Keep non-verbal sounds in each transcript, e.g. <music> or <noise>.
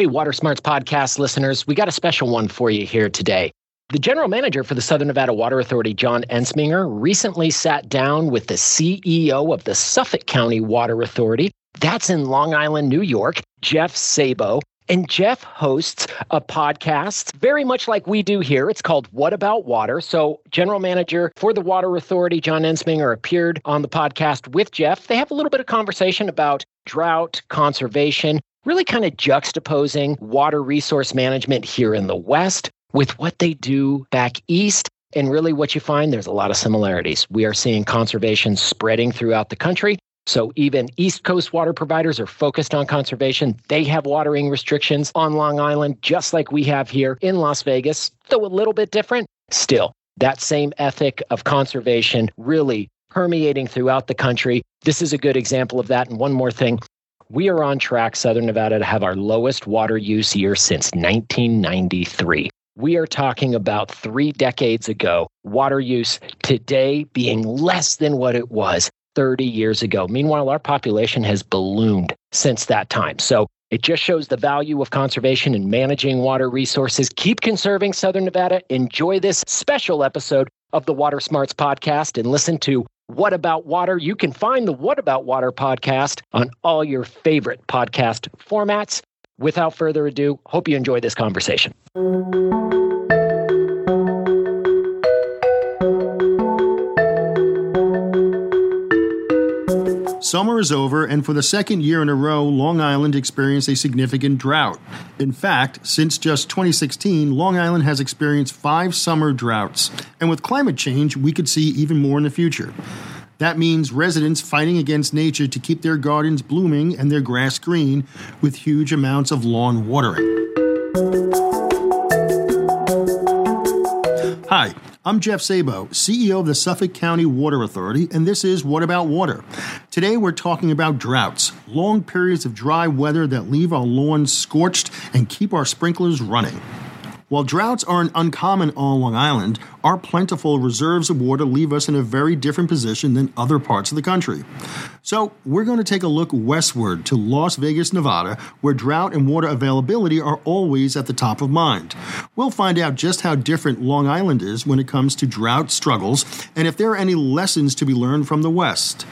Hey, Water Smarts podcast listeners, we got a special one for you here today. The general manager for the Southern Nevada Water Authority, John Entsminger, recently sat down with the CEO of the Suffolk County Water Authority. That's in Long Island, New York, Jeff Szabo. And Jeff hosts a podcast very much like we do here. It's called What About Water? So, general manager for the Water Authority, John Entsminger, appeared on the podcast with Jeff. They have a little bit of conversation about drought, conservation, really kind of juxtaposing water resource management here in the West with what they do back east. And really, what you find, there's a lot of similarities. We are seeing conservation spreading throughout the country. So, even East Coast water providers are focused on conservation. They have watering restrictions on Long Island, just like we have here in Las Vegas, though a little bit different. Still, that same ethic of conservation really permeating throughout the country. This is a good example of that. And one more thing we are on track, Southern Nevada, to have our lowest water use year since 1993. We are talking about three decades ago, water use today being less than what it was 30 years ago. Meanwhile, our population has ballooned since that time. So it just shows the value of conservation and managing water resources. Keep conserving Southern Nevada. Enjoy this special episode of the Water Smarts podcast and listen to What About Water. You can find the What About Water podcast on all your favorite podcast formats. Without further ado, hope you enjoy this conversation. Summer is over, and for the second year in a row, Long Island experienced a significant drought. In fact, since just 2016, Long Island has experienced five summer droughts, and with climate change, we could see even more in the future. That means residents fighting against nature to keep their gardens blooming and their grass green with huge amounts of lawn watering. I'm Jeff Szabo, CEO of the Suffolk County Water Authority, and this is What About Water. Today we're talking about droughts, long periods of dry weather that leave our lawns scorched and keep our sprinklers running. While droughts aren't uncommon on Long Island, our plentiful reserves of water leave us in a very different position than other parts of the country. So, we're going to take a look westward to Las Vegas, Nevada, where drought and water availability are always at the top of mind. We'll find out just how different Long Island is when it comes to drought struggles and if there are any lessons to be learned from the West.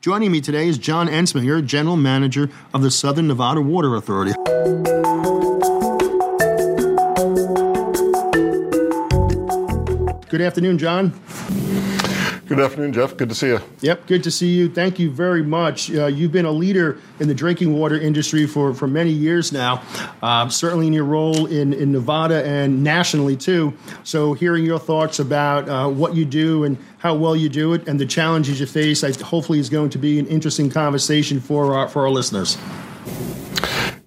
Joining me today is John Entsminger, General Manager of the Southern Nevada Water Authority. Good afternoon, John. Good afternoon, Jeff. Good to see you. Yep, good to see you. Thank you very much. Uh, you've been a leader in the drinking water industry for, for many years now, uh, certainly in your role in, in Nevada and nationally too. So, hearing your thoughts about uh, what you do and how well you do it and the challenges you face, I, hopefully, is going to be an interesting conversation for our, for our listeners.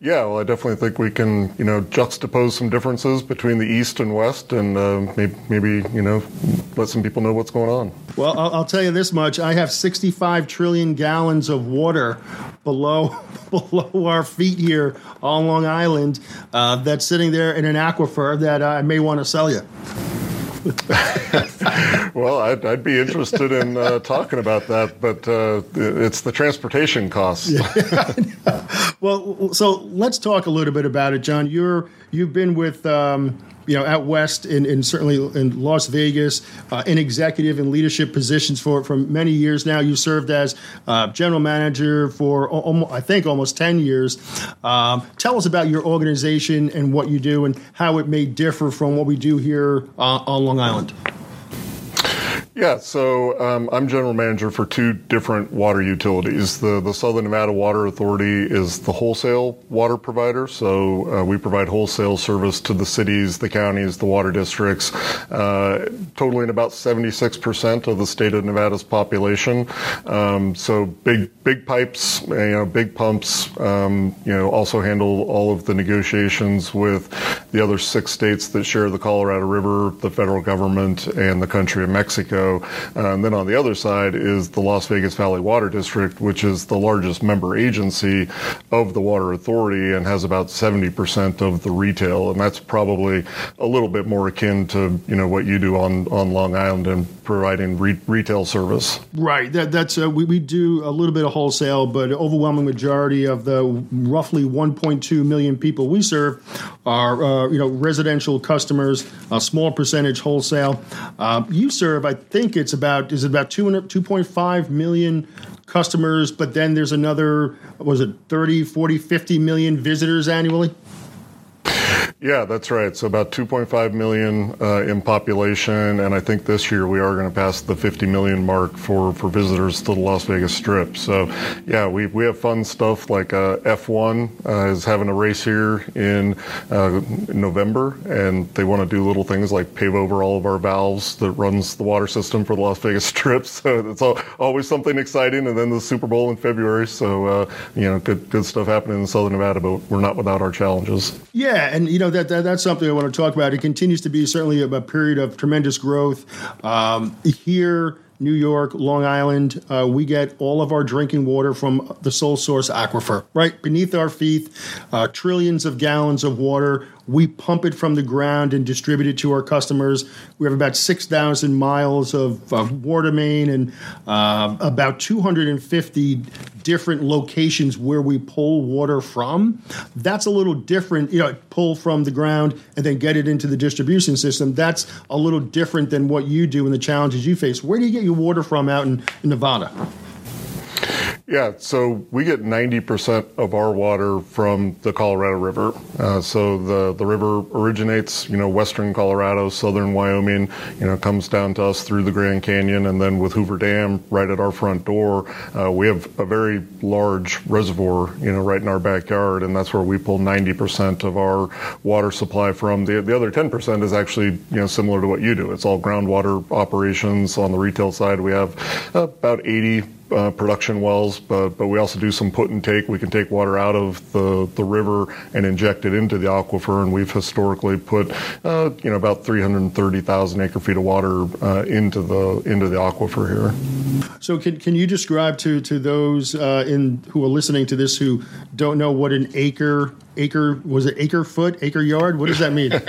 Yeah, well, I definitely think we can, you know, juxtapose some differences between the East and West, and uh, maybe, maybe, you know, let some people know what's going on. Well, I'll, I'll, tell you this much: I have 65 trillion gallons of water below <laughs> below our feet here on Long Island uh, that's sitting there in an aquifer that I may want to sell you. <laughs> well, I'd, I'd, be interested in uh, talking about that, but uh, it's the transportation costs. yeah, <laughs> well, so let's talk a little bit about it, John. You're you've been with um, you know, out west and, and certainly in Las Vegas, uh, in executive and leadership positions for, for many years now. You served as uh, general manager for, almost, I think, almost 10 years. Um, tell us about your organization and what you do and how it may differ from what we do here uh, on Long Island. Yeah, so um, I'm general manager for two different water utilities. The the Southern Nevada Water Authority is the wholesale water provider, so uh, we provide wholesale service to the cities, the counties, the water districts, uh, totaling about 76% of the state of Nevada's population. Um, so big big pipes, you know, big pumps. Um, you know, also handle all of the negotiations with the other six states that share the Colorado River, the federal government, and the country of Mexico. And then on the other side is the Las Vegas Valley Water District, which is the largest member agency of the Water Authority and has about 70% of the retail. And that's probably a little bit more akin to, you know, what you do on, on Long Island and providing re- retail service. Right. That, that's uh, we, we do a little bit of wholesale, but overwhelming majority of the roughly 1.2 million people we serve are uh, you know residential customers. A small percentage wholesale. Uh, you serve, I think it's about is it about 2.5 million customers, but then there's another was it 30, 40, 50 million visitors annually. Yeah, that's right. So about 2.5 million uh, in population, and I think this year we are going to pass the 50 million mark for, for visitors to the Las Vegas Strip. So, yeah, we, we have fun stuff like uh, F1 uh, is having a race here in uh, November, and they want to do little things like pave over all of our valves that runs the water system for the Las Vegas <laughs> Strip. So it's all, always something exciting. And then the Super Bowl in February. So, uh, you know, good good stuff happening in Southern Nevada, but we're not without our challenges. Yeah, and you know that, that that's something I want to talk about. It continues to be certainly a, a period of tremendous growth um, here. New York, Long Island, uh, we get all of our drinking water from the sole source aquifer, right beneath our feet, uh, trillions of gallons of water we pump it from the ground and distribute it to our customers. We have about 6,000 miles of, of, water main and uh, about 250 different locations where we pull water from. That's a little different, you know, pull from the ground and then get it into the distribution system. That's a little different than what you do and the challenges you face. Where do you get your water from out in, in Nevada? Yeah, so we get 90% of our water from the Colorado River. Uh, so the, the river originates, you know, western Colorado, southern Wyoming, you know, comes down to us through the Grand Canyon, and then with Hoover Dam right at our front door, uh, we have a very large reservoir, you know, right in our backyard, and that's where we pull 90% of our water supply from. The, the other 10% is actually, you know, similar to what you do. It's all groundwater operations. On the retail side, we have about 80 uh, production wells, but, but we also do some put and take. We can take water out of the, the river and inject it into the aquifer, and we've historically put uh, you know about 330,000 acre feet of water uh, into the into the aquifer here. So can, can you describe to to those uh, in who are listening to this who don't know what an acre acre was it acre foot acre yard? What does that mean? <laughs>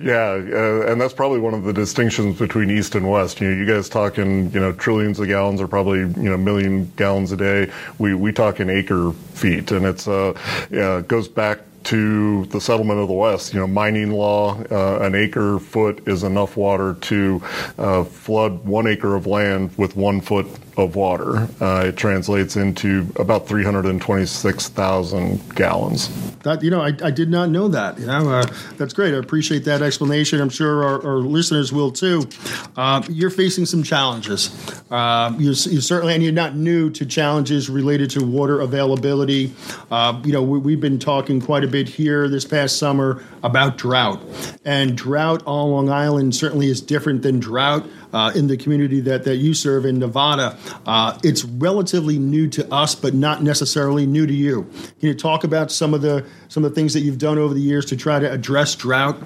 Yeah uh, and that's probably one of the distinctions between east and west. You know you guys talk in you know trillions of gallons or probably you know million gallons a day. We we talk in acre feet and it's uh yeah, it goes back to the settlement of the West. You know, mining law, uh, an acre foot is enough water to uh, flood one acre of land with one foot of water. Uh, it translates into about 326,000 gallons. That you know, I, I, did not know that. You know, uh, that's great. I appreciate that explanation. I'm sure our, our listeners will too. Uh, you're facing some challenges. Uh, you, you certainly, and you're not new to challenges related to water availability. Uh, you know, we, have been talking quite a bit here this past summer about drought, and drought on Long Island certainly is different than drought uh, in the community that, that you serve in Nevada. Uh, it's relatively new to us, but not necessarily new to you. Can you talk about some of the some of the things that you've done over the years to try to address drought?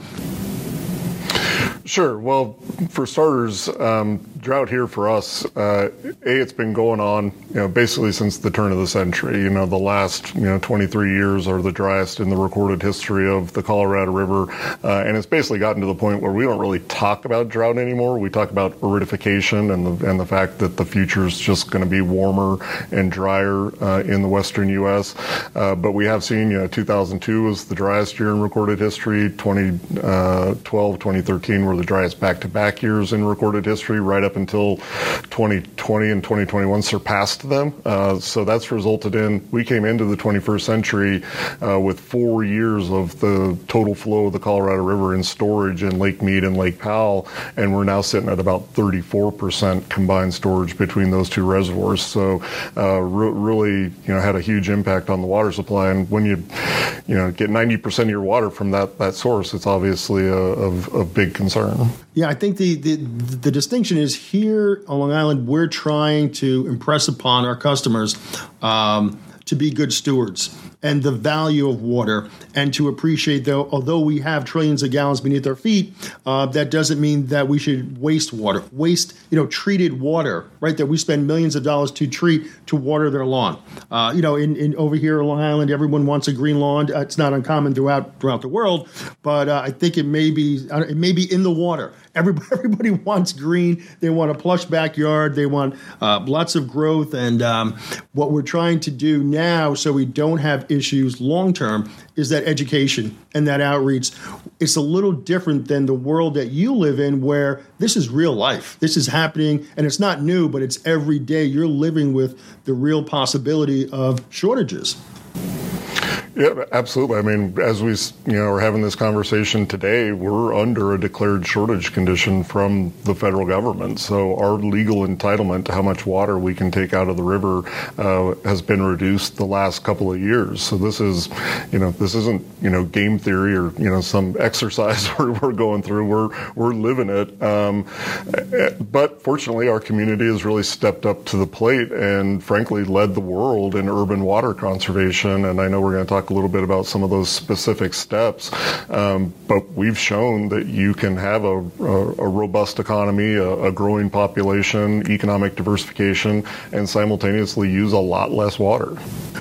Sure. Well, for starters, um, drought here for us, uh, a it's been going on, you know, basically since the turn of the century. You know, the last you know 23 years are the driest in the recorded history of the Colorado River, uh, and it's basically gotten to the point where we don't really talk about drought anymore. We talk about aridification and the and the fact that the future is just going to be warmer and drier uh, in the western U.S. Uh, but we have seen, you know, 2002 was the driest year in recorded history. 2012, 2013 were the driest back-to-back years in recorded history, right up until 2020 and 2021 surpassed them. Uh, so that's resulted in we came into the 21st century uh, with four years of the total flow of the Colorado River in storage in Lake Mead and Lake Powell, and we're now sitting at about 34% combined storage between those two reservoirs. So uh, re- really, you know, had a huge impact on the water supply. And when you, you know, get 90% of your water from that that source, it's obviously a, of big concern. Yeah, I think the, the, the distinction is here on Long Island, we're trying to impress upon our customers um, to be good stewards. and the value of water and to appreciate though although we have trillions of gallons beneath our feet uh, that doesn't mean that we should waste water waste you know treated water right that we spend millions of dollars to treat to water their lawn uh, you know in, in over here on long island everyone wants a green lawn uh, it's not uncommon throughout throughout the world but uh, i think it may be it may be in the water Everybody, <laughs> everybody wants green. They want a plush backyard. They want uh, lots of growth. And um, what we're trying to do now, so we don't have issues long term, is that education and that outreach. It's a little different than the world that you live in, where this is real life. This is happening, and it's not new, but it's every day. You're living with the real possibility of shortages. Yeah, absolutely. I mean, as we you know are having this conversation today, we're under a declared shortage condition from the federal government. So our legal entitlement to how much water we can take out of the river uh, has been reduced the last couple of years. So this is, you know, this isn't you know game theory or you know some <laughs> exercise <laughs> we're going through. We're we're living it. Um, but fortunately, our community has really stepped up to the plate and frankly led the world in urban water conservation. And I know we're going to talk a little bit about some of those specific steps. Um, but we've shown that you can have a, a, a robust economy, a, a, growing population, economic diversification, and simultaneously use a lot less water.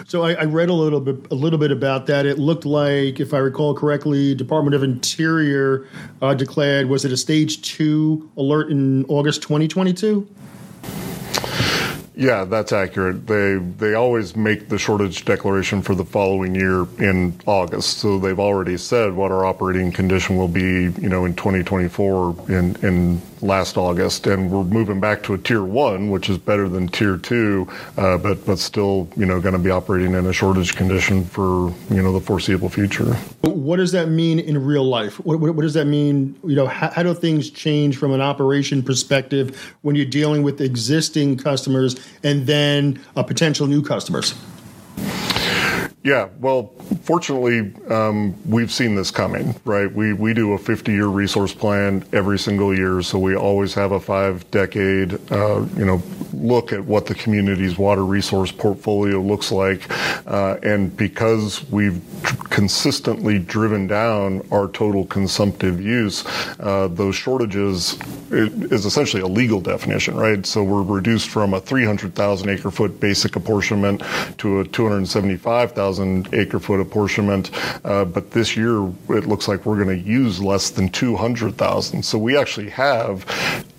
So I, I read a little bit a little bit about that. It looked like, if I recall correctly, Department of Interior uh, declared was it a stage two alert in August 2022? Yeah, that's accurate. They they always make the shortage declaration for the following year in August, so they've already said what our operating condition will be, you know, in 2024 in in last August, and we're moving back to a tier one, which is better than tier two, uh, but but still, you know, going to be operating in a shortage condition for you know the foreseeable future. What does that mean in real life? What, what, what does that mean? You know, how, how do things change from an operation perspective when you're dealing with existing customers and then uh, potential new customers? Yeah, well, fortunately, um, we've seen this coming, right? We we do a 50-year resource plan every single year, so we always have a five-decade, uh, you know, look at what the community's water resource portfolio looks like, uh, and because we've consistently driven down our total consumptive use, uh, those shortages is essentially a legal definition, right? So we're reduced from a 300,000 acre foot basic apportionment to a 275,000 acre foot apportionment, uh, but this year it looks like we're going to use less than 200,000. So we actually have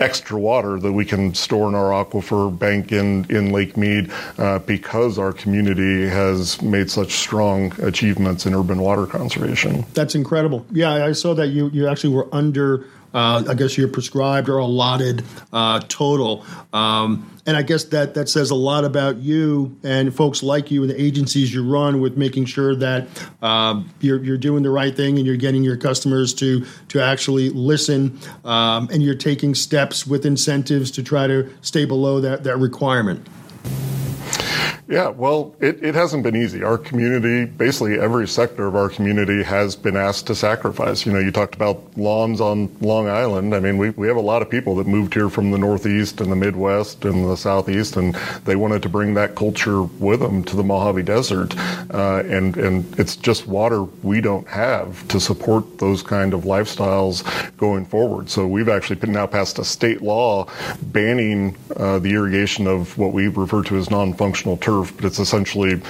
extra water that we can store in our aquifer bank in, in Lake Mead uh, because our community has made such strong achievements in urban water conservation. That's incredible. Yeah, I saw that you, you actually were under uh, I guess you're prescribed or allotted uh, total. Um, and I guess that that says a lot about you and folks like you and the agencies you run with making sure that um, you're, you're doing the right thing and you're getting your customers to to actually listen um, and you're taking steps with incentives to try to stay below that, that requirement. Yeah, well, it, it hasn't been easy. Our community, basically every sector of our community has been asked to sacrifice. You know, you talked about lawns on Long Island. I mean, we, we have a lot of people that moved here from the Northeast and the Midwest and the Southeast, and they wanted to bring that culture with them to the Mojave Desert. Uh, and, and it's just water we don't have to support those kind of lifestyles going forward. So we've actually now passed a state law banning uh, the irrigation of what we refer to as non-functional turf turf, but it's essentially,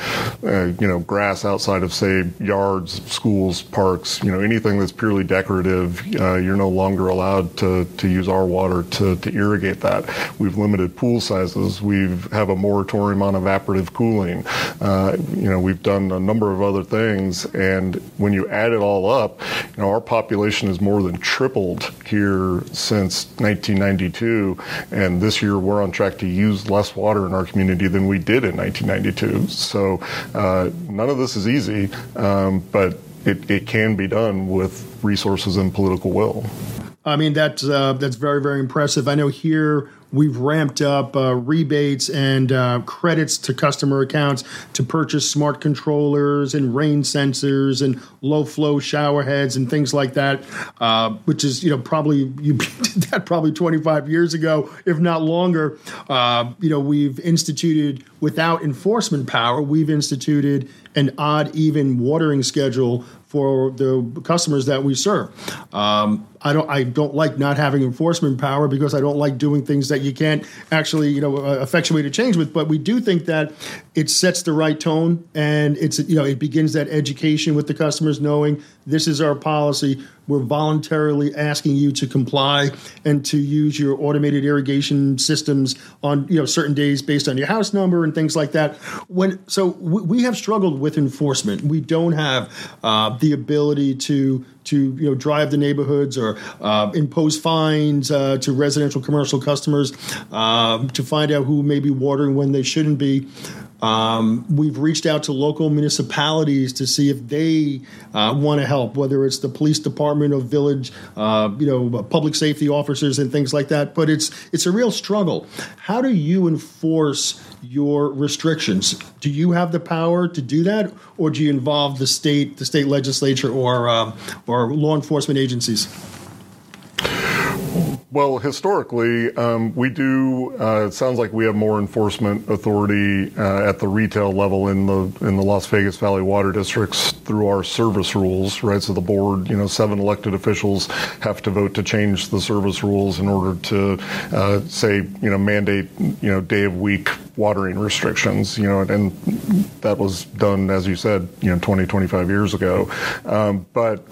uh, you know, grass outside of, say, yards, schools, parks, you know, anything that's purely decorative, uh, you're no longer allowed to, to use our water to, to irrigate that. We've limited pool sizes. We have a moratorium on evaporative cooling. Uh, you know, we've done a number of other things, and when you add it all up, you know, our population has more than tripled here since 1992, and this year we're on track to use less water in our community than we did in 1992. 1992. So uh, none of this is easy, um, but it, it can be done with resources and political will. I mean that's uh, that's very very impressive. I know here we've ramped up uh, rebates and uh, credits to customer accounts to purchase smart controllers and rain sensors and low flow shower heads and things like that, uh, which is you know probably you <laughs> did that probably 25 years ago, if not longer. Uh, you know we've instituted without enforcement power, we've instituted an odd even watering schedule for the customers that we serve. Um, I don't I don't like not having enforcement power because I don't like doing things that you can't actually you know uh, effectuate a change with. But we do think that it sets the right tone and it's you know it begins that education with the customers knowing this is our policy. We're voluntarily asking you to comply and to use your automated irrigation systems on you know certain days based on your house number and things like that. When so we have struggled with enforcement. We don't have uh, the ability to to you know drive the neighborhoods or uh, impose fines uh, to residential commercial customers uh, to find out who may be watering when they shouldn't be. Um, we've reached out to local municipalities to see if they uh, want to help, whether it's the police department or village, uh, you know, public safety officers and things like that. But it's it's a real struggle. How do you enforce your restrictions? Do you have the power to do that, or do you involve the state, the state legislature, or um, or law enforcement agencies? Well, historically, um, we do. Uh, it sounds like we have more enforcement authority uh, at the retail level in the in the Las Vegas Valley water districts through our service rules, right? So the board, you know, seven elected officials have to vote to change the service rules in order to uh, say, you know, mandate, you know, day of week watering restrictions, you know, and that was done, as you said, you know, 20, 25 years ago. Um, but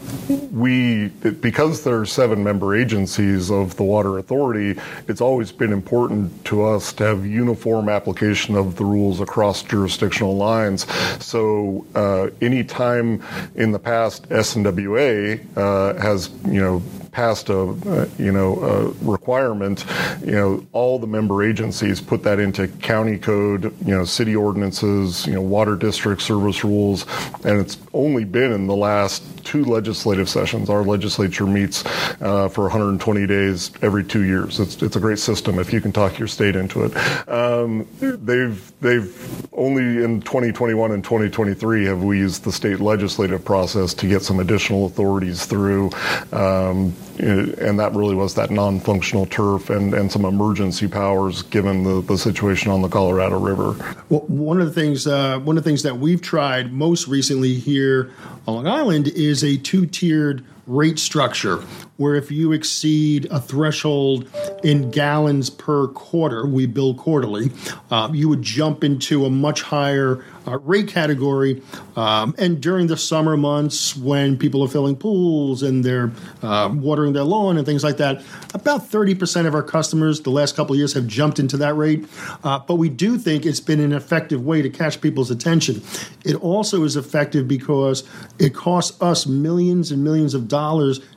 we, because there are seven member agencies of the Water Authority, it's always been important to us to have uniform application of the rules across jurisdictional lines. So uh, any time in the past SNWA uh, has, you know, passed a, uh, you know a requirement, you know all the member agencies put that into county code, you know city ordinances, you know water district service rules, and it's only been in the last two legislative sessions. Our legislature meets uh, for 120 days every two years. It's it's a great system if you can talk your state into it. Um, they've they've only in 2021 and 2023 have we used the state legislative process to get some additional authorities through. Um, and that really was that non-functional turf and, and some emergency powers given the, the situation on the Colorado River. Well, one of the things uh, one of the things that we've tried most recently here on Long Island is a two-tiered rate structure where if you exceed a threshold in gallons per quarter, we bill quarterly, uh, you would jump into a much higher uh, rate category. Um, and during the summer months, when people are filling pools and they're uh, watering their lawn and things like that, about 30% of our customers the last couple of years have jumped into that rate. Uh, but we do think it's been an effective way to catch people's attention. It also is effective because it costs us millions and millions of dollars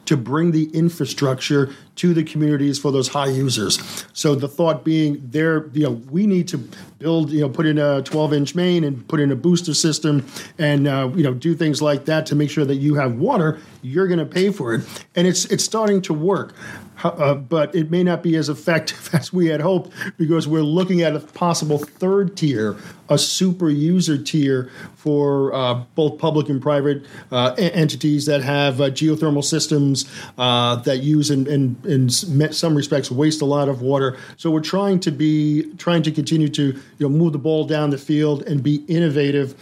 to bring the infrastructure to the communities for those high users. So the thought being there, you know, we need to build, you know, put in a 12 inch main and put in a booster system and, uh, you know, do things like that to make sure that you have water. You're going to pay for it. And it's, it's starting to work. Uh, but it may not be as effective <laughs> as we had hoped because we're looking at a possible third tier, a super user tier for uh, both public and private uh, entities that have uh, geothermal systems uh, that use in, in, in, some respects waste a lot of water. So we're trying to be trying to continue to you know move the ball down the field and be innovative.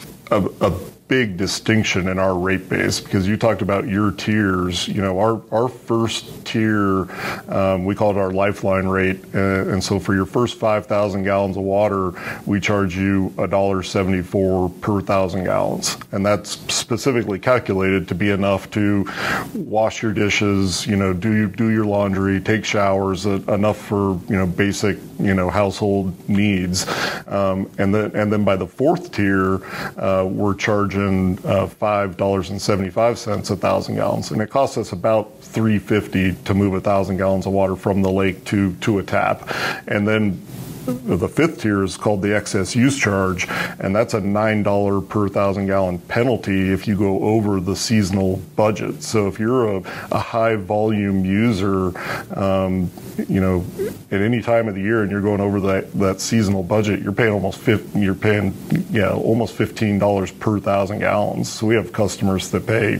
Big distinction in our rate base because you talked about your tiers. You know, our our first tier, um, we call it our lifeline rate, uh, and so for your first five thousand gallons of water, we charge you a dollar seventy four per thousand gallons, and that's specifically calculated to be enough to wash your dishes, you know, do do your laundry, take showers, uh, enough for you know basic you know household needs, um, and then and then by the fourth tier, uh, we're charging margin of $5.75 a thousand gallons. And it costs us about 350 to move a thousand gallons of water from the lake to, to a tap. And then the fifth tier is called the excess use charge, and that's a nine dollar per thousand gallon penalty if you go over the seasonal budget. So if you're a, a high volume user, um, you know, at any time of the year, and you're going over that, that seasonal budget, you're paying almost 50, you're paying yeah almost fifteen dollars per thousand gallons. So we have customers that pay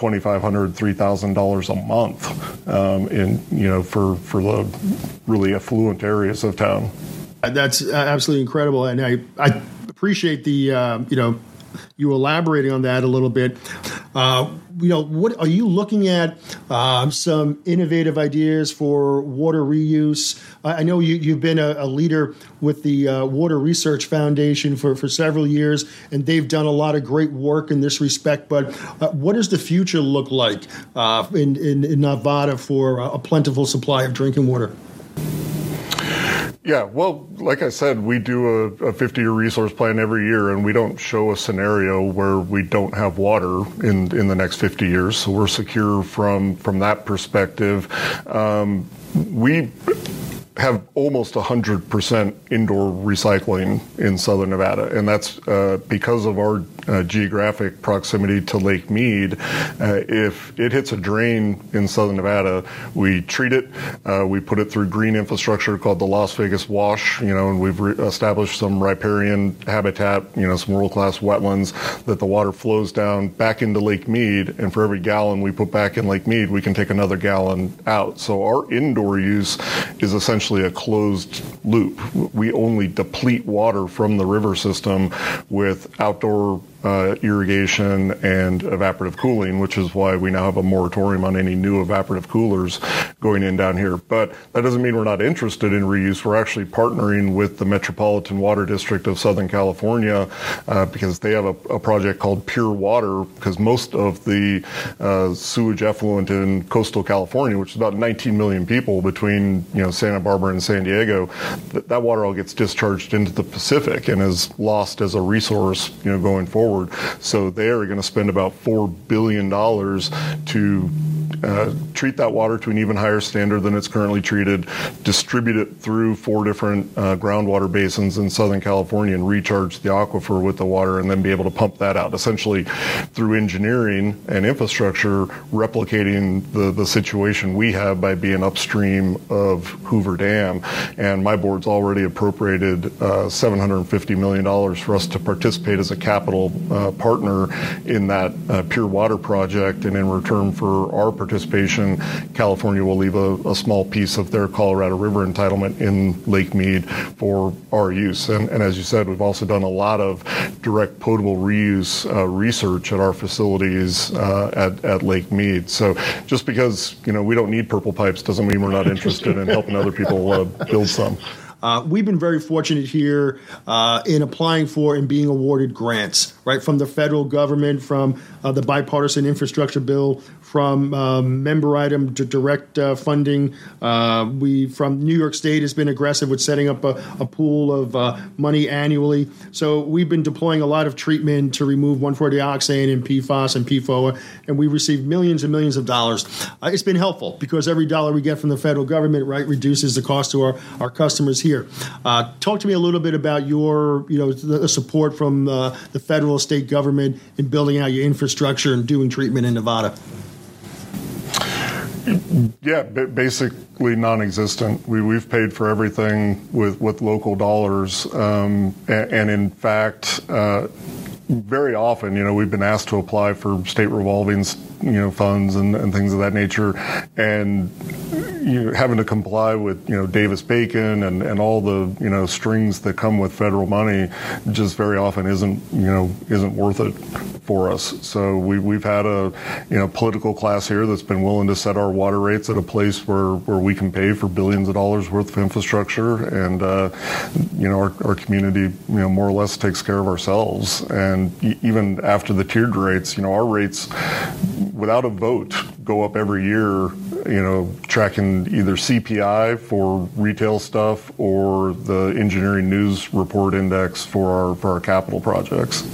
twenty five hundred, three thousand dollars a month um, in you know for for the really affluent areas of town. That's absolutely incredible, and I I appreciate the uh, you know you elaborating on that a little bit. Uh, you know, what are you looking at? Um, some innovative ideas for water reuse. I know you, have been a, a, leader with the uh, Water Research Foundation for, for several years, and they've done a lot of great work in this respect. But uh, what does the future look like uh, in, in, in Nevada for a plentiful supply of drinking water? Yeah, well, like I said, we do a, a 50 year resource plan every year, and we don't show a scenario where we don't have water in, in the next 50 years. So we're secure from, from that perspective. Um, we have almost 100% indoor recycling in southern Nevada, and that's uh, because of our uh, geographic proximity to Lake Mead. Uh, if it hits a drain in southern Nevada, we treat it, uh, we put it through green infrastructure called the Las Vegas Wash, you know, and we've re- established some riparian habitat, you know, some world class wetlands that the water flows down back into Lake Mead, and for every gallon we put back in Lake Mead, we can take another gallon out. So our indoor use is essentially essentially a closed loop. We only deplete water from the river system with outdoor uh, irrigation and evaporative cooling, which is why we now have a moratorium on any new evaporative coolers going in down here. But that doesn't mean we're not interested in reuse. We're actually partnering with the Metropolitan Water District of Southern California uh, because they have a, a, project called Pure Water because most of the uh, sewage effluent in coastal California, which is about 19 million people between you know Santa Barbara and San Diego, that, that water all gets discharged into the Pacific and is lost as a resource you know going forward forward. So they are going to spend about $4 billion to uh, treat that water to an even higher standard than it's currently treated, distribute it through four different uh, groundwater basins in Southern California, and recharge the aquifer with the water, and then be able to pump that out. Essentially, through engineering and infrastructure, replicating the, the situation we have by being upstream of Hoover Dam. And my board's already appropriated uh, $750 million for us to participate as a capital uh, partner in that uh, pure water project, and in return for our participation, California will leave a, a, small piece of their Colorado River entitlement in Lake Mead for our use. And, and as you said, we've also done a lot of direct potable reuse uh, research at our facilities uh, at, at Lake Mead. So just because you know we don't need purple pipes doesn't mean we're not interested in helping other people uh, build some. Uh, we've been very fortunate here uh, in applying for and being awarded grants, right, from the federal government, from uh, the bipartisan infrastructure bill, from um, member item to direct uh, funding. Uh, we from New York State has been aggressive with setting up a, a pool of uh, money annually. So we've been deploying a lot of treatment to remove 1,4-dioxane and PFAS and PFOA, and we received millions and millions of dollars. It's been helpful because every dollar we get from the federal government, right, reduces the cost to our, our customers here. Uh, talk to me a little bit about your, you know, the support from uh, the federal state government in building out your infrastructure and doing treatment in Nevada. Yeah, basically non-existent. We we've paid for everything with with local dollars, um, and, and, in fact. Uh, very often, you know, we've been asked to apply for state revolving, you know, funds and, and things of that nature, and you know, having to comply with you know Davis Bacon and, and all the you know strings that come with federal money just very often isn't you know isn't worth it for us. So we we've had a you know political class here that's been willing to set our water rates at a place where where we can pay for billions of dollars worth of infrastructure, and uh, you know our, our community you know more or less takes care of ourselves. And even after the tiered rates, you know our rates without a vote go up every year you know, tracking either CPI for retail stuff or the engineering news report index for our for our capital projects.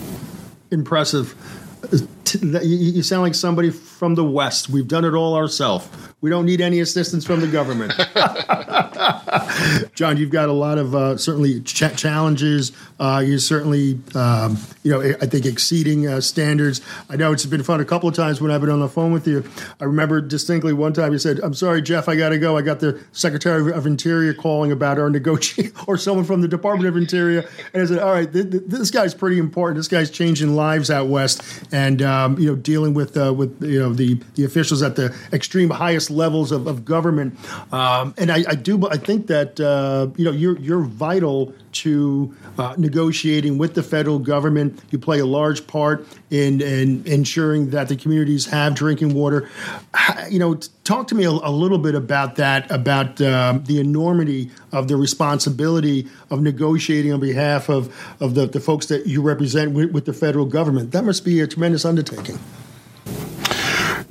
Impressive. You sound like somebody from the West. We've done it all ourselves. We don't need any assistance from the government. <laughs> John, you've got a lot of uh, certainly ch- challenges. Uh, you're certainly, um, you know, I think exceeding uh, standards. I know it's been fun a couple of times when I've been on the phone with you. I remember distinctly one time you said, "I'm sorry, Jeff, I got to go. I got the Secretary of Interior calling about our negotiation, <laughs> or someone from the Department of Interior." And I said, "All right, th- th- this guy's pretty important. This guy's changing lives out west, and um, you know, dealing with uh, with you know the the officials at the extreme highest levels of, of government." Um, and I, I, do, I think that uh, you know you're you're vital to uh, negotiating with the federal government. You play a large part in, in ensuring that the communities have drinking water. You know, talk to me a, a little bit about that, about um, the enormity of the responsibility of negotiating on behalf of, of the, the folks that you represent with, with the federal government. That must be a tremendous undertaking.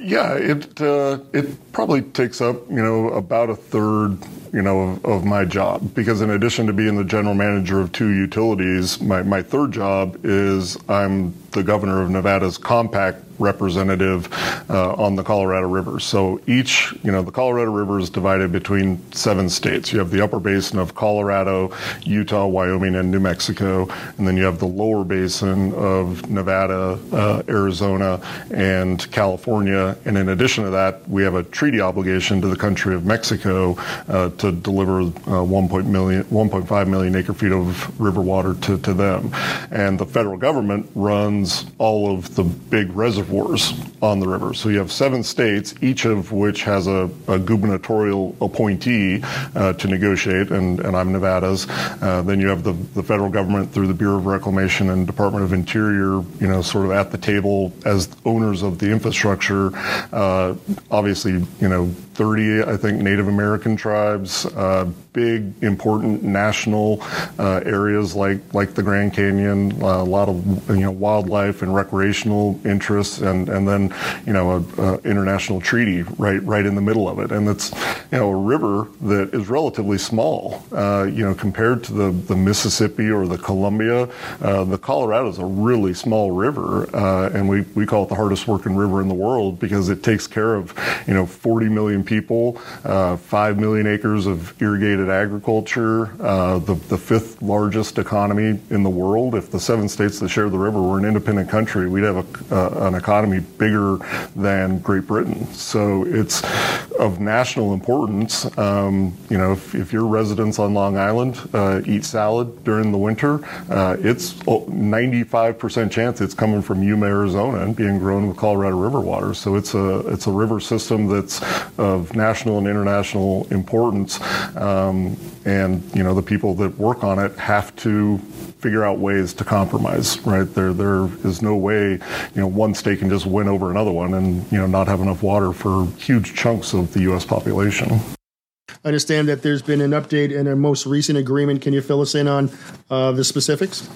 Yeah, it uh, it probably takes up you know about a third you know of, of, my job. Because in addition to being the general manager of two utilities, my, my third job is I'm the governor of Nevada's compact representative uh, on the Colorado River. So each, you know, the Colorado River is divided between seven states. You have the upper basin of Colorado, Utah, Wyoming, and New Mexico, and then you have the lower basin of Nevada, uh, Arizona, and California. And in addition to that, we have a treaty obligation to the country of Mexico uh, to deliver uh, 1.5 million acre feet of river water to, to them. And the federal government runs all of the big reservoirs reservoirs on the river. So you have seven states, each of which has a, a gubernatorial appointee uh, to negotiate, and, and I'm Nevada's. Uh, then you have the, the federal government through the Bureau of Reclamation and Department of Interior, you know, sort of at the table as owners of the infrastructure. Uh, obviously, you know, 30, I think, Native American tribes, uh, big, important national uh, areas like, like the Grand Canyon, uh, a lot of you know wildlife and recreational interests, and, and then you know an international treaty right right in the middle of it, and it's you know a river that is relatively small, uh, you know compared to the, the Mississippi or the Columbia. Uh, the Colorado is a really small river, uh, and we, we call it the hardest working river in the world because it takes care of you know 40 million people, uh, 5 million acres of irrigated agriculture, uh, the, the fifth largest economy in the world. If the seven states that share the river were an independent country, we'd have a, an economy bigger than Great Britain. So it's of national importance. Um, you know, if, if, your residents on Long Island uh, eat salad during the winter, uh, it's 95% chance it's coming from Yuma, Arizona, and being grown with Colorado River water. So it's a it's a river system that's of national and international importance, um, and you know the people that work on it have to figure out ways to compromise. Right there, there is no way you know one state can just win over another one and you know not have enough water for huge chunks of the U.S. population. I understand that there's been an update in a most recent agreement. Can you fill us in on uh, the specifics?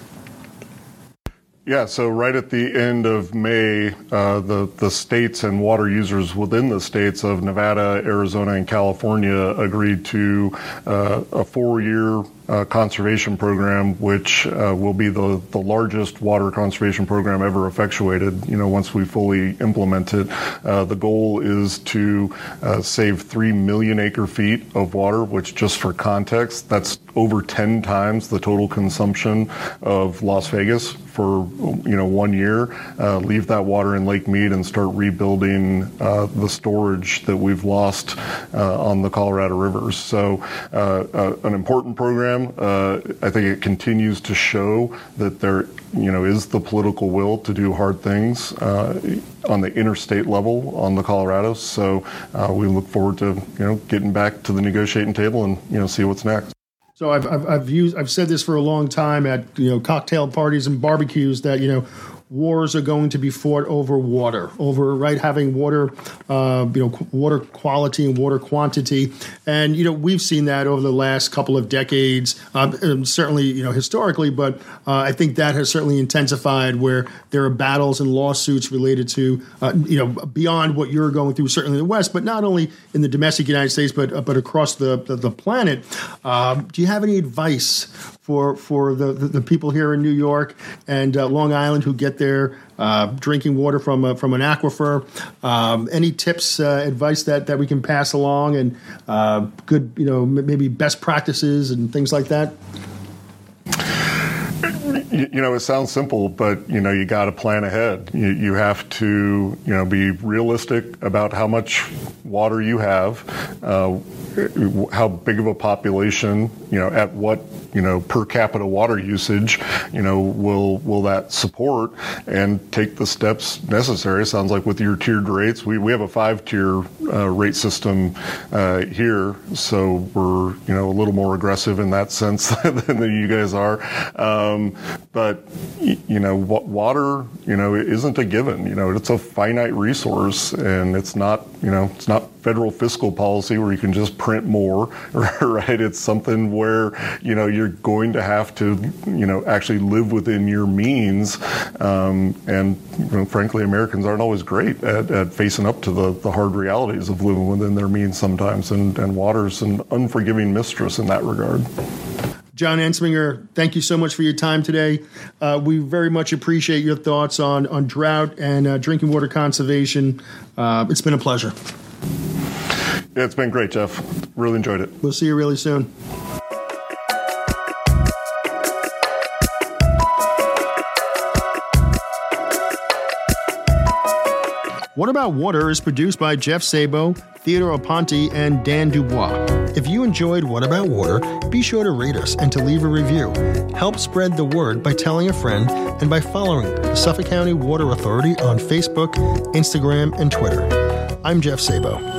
Yeah, so right at the end of May, uh, the the states and water users within the states of Nevada, Arizona, and California agreed to uh, a four-year uh, conservation program, which uh, will be the, the largest water conservation program ever effectuated. You know, once we fully implement it, uh, the goal is to uh, save three million acre feet of water, which, just for context, that's over 10 times the total consumption of Las Vegas for you know one year. Uh, leave that water in Lake Mead and start rebuilding uh, the storage that we've lost on the Colorado rivers. So, an important program program. Uh, I think it continues to show that there, you know, is the political will to do hard things uh, on the interstate level on the Colorado. So uh, we look forward to you know getting back to the negotiating table and you know see what's next. So I've, I've, I've used I've said this for a long time at you know cocktail parties and barbecues that you know wars are going to be fought over water, over right having water, uh, you know, water quality and water quantity, and you know we've seen that over the last couple of decades, uh, certainly you know historically, but uh, I think that has certainly intensified where there are battles and lawsuits related to uh, you know beyond what you're going through, certainly in the West, but not only in the domestic United States, but uh, but across the the, the planet. Um, do you have any advice for for the, the, the people here in New York and uh, Long Island who get their uh, drinking water from a, from an aquifer. Um, any tips, uh, advice that, that we can pass along, and uh, good, you know, maybe best practices and things like that. You, you know, it sounds simple, but you know, you got to plan ahead. You, you have to, you know, be realistic about how much water you have, uh, how big of a population, you know, at what you know per capita water usage, you know, will will that support and take the steps necessary? It Sounds like with your tiered rates, we, we have a five tier uh, rate system uh, here, so we're you know a little more aggressive in that sense <laughs> than you guys are. Um, but you know, water, you know, isn't a given. You know, it's a finite resource, and it's not you know it's not federal fiscal policy where you can just print more, <laughs> right? It's something where you know you're going to have to you know actually live within your means, um, and you know, frankly, Americans aren't always great at, at facing up to the, the hard realities of living within their means sometimes, and, and water's an unforgiving mistress in that regard. John Entsminger, thank you so much for your time today. Uh, we very much appreciate your thoughts on, on drought and uh, drinking water conservation. Uh, it's been a pleasure. Yeah, it's been great, Jeff. Really enjoyed it. We'll see you really soon. What About Water is produced by Jeff Szabo, Theodore Aponte, and Dan Dubois. If you enjoyed What About Water, be sure to rate us and to leave a review. Help spread the word by telling a friend and by following the Suffolk County Water Authority on Facebook, Instagram, and Twitter. I'm Jeff Szabo.